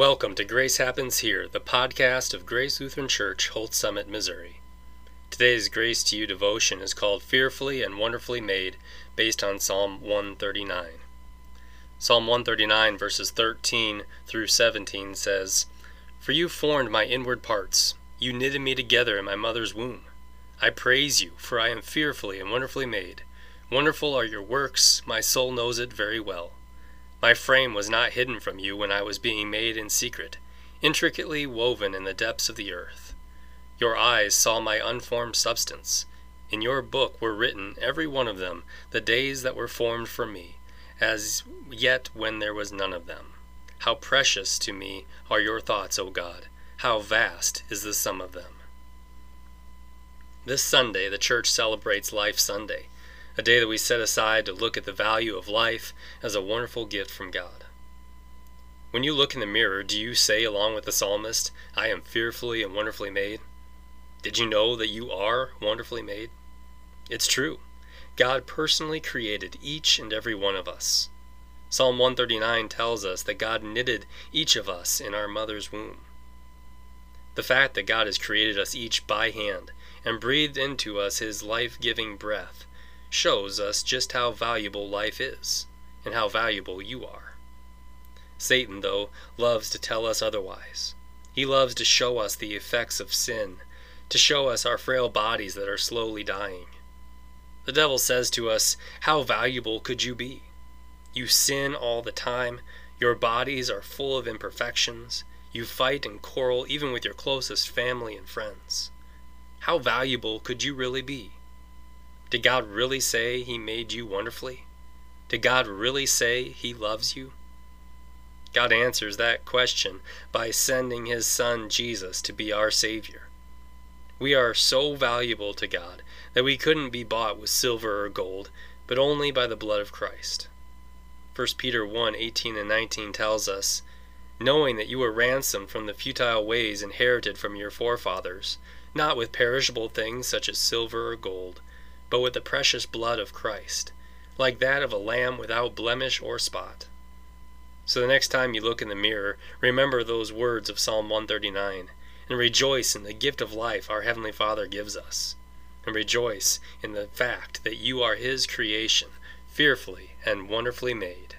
Welcome to Grace Happens Here, the podcast of Grace Lutheran Church, Holts Summit, Missouri. Today's Grace to You devotion is called Fearfully and Wonderfully Made, based on Psalm 139. Psalm 139, verses 13 through 17 says, For you formed my inward parts, you knitted me together in my mother's womb. I praise you, for I am fearfully and wonderfully made. Wonderful are your works, my soul knows it very well. My frame was not hidden from you when I was being made in secret, intricately woven in the depths of the earth. Your eyes saw my unformed substance. In your book were written, every one of them, the days that were formed for me, as yet when there was none of them. How precious to me are your thoughts, O God! How vast is the sum of them! This Sunday, the church celebrates Life Sunday a day that we set aside to look at the value of life as a wonderful gift from God. When you look in the mirror, do you say, along with the psalmist, I am fearfully and wonderfully made? Did you know that you are wonderfully made? It's true. God personally created each and every one of us. Psalm 139 tells us that God knitted each of us in our mother's womb. The fact that God has created us each by hand and breathed into us his life giving breath shows us just how valuable life is, and how valuable you are. Satan, though, loves to tell us otherwise. He loves to show us the effects of sin, to show us our frail bodies that are slowly dying. The devil says to us, How valuable could you be? You sin all the time, your bodies are full of imperfections, you fight and quarrel even with your closest family and friends. How valuable could you really be? Did God really say He made you wonderfully? Did God really say He loves you? God answers that question by sending His Son Jesus to be our Savior. We are so valuable to God that we couldn't be bought with silver or gold, but only by the blood of Christ. 1 Peter 1 18 and 19 tells us, Knowing that you were ransomed from the futile ways inherited from your forefathers, not with perishable things such as silver or gold but with the precious blood of Christ, like that of a lamb without blemish or spot. So the next time you look in the mirror, remember those words of Psalm 139, and rejoice in the gift of life our Heavenly Father gives us, and rejoice in the fact that you are His creation, fearfully and wonderfully made.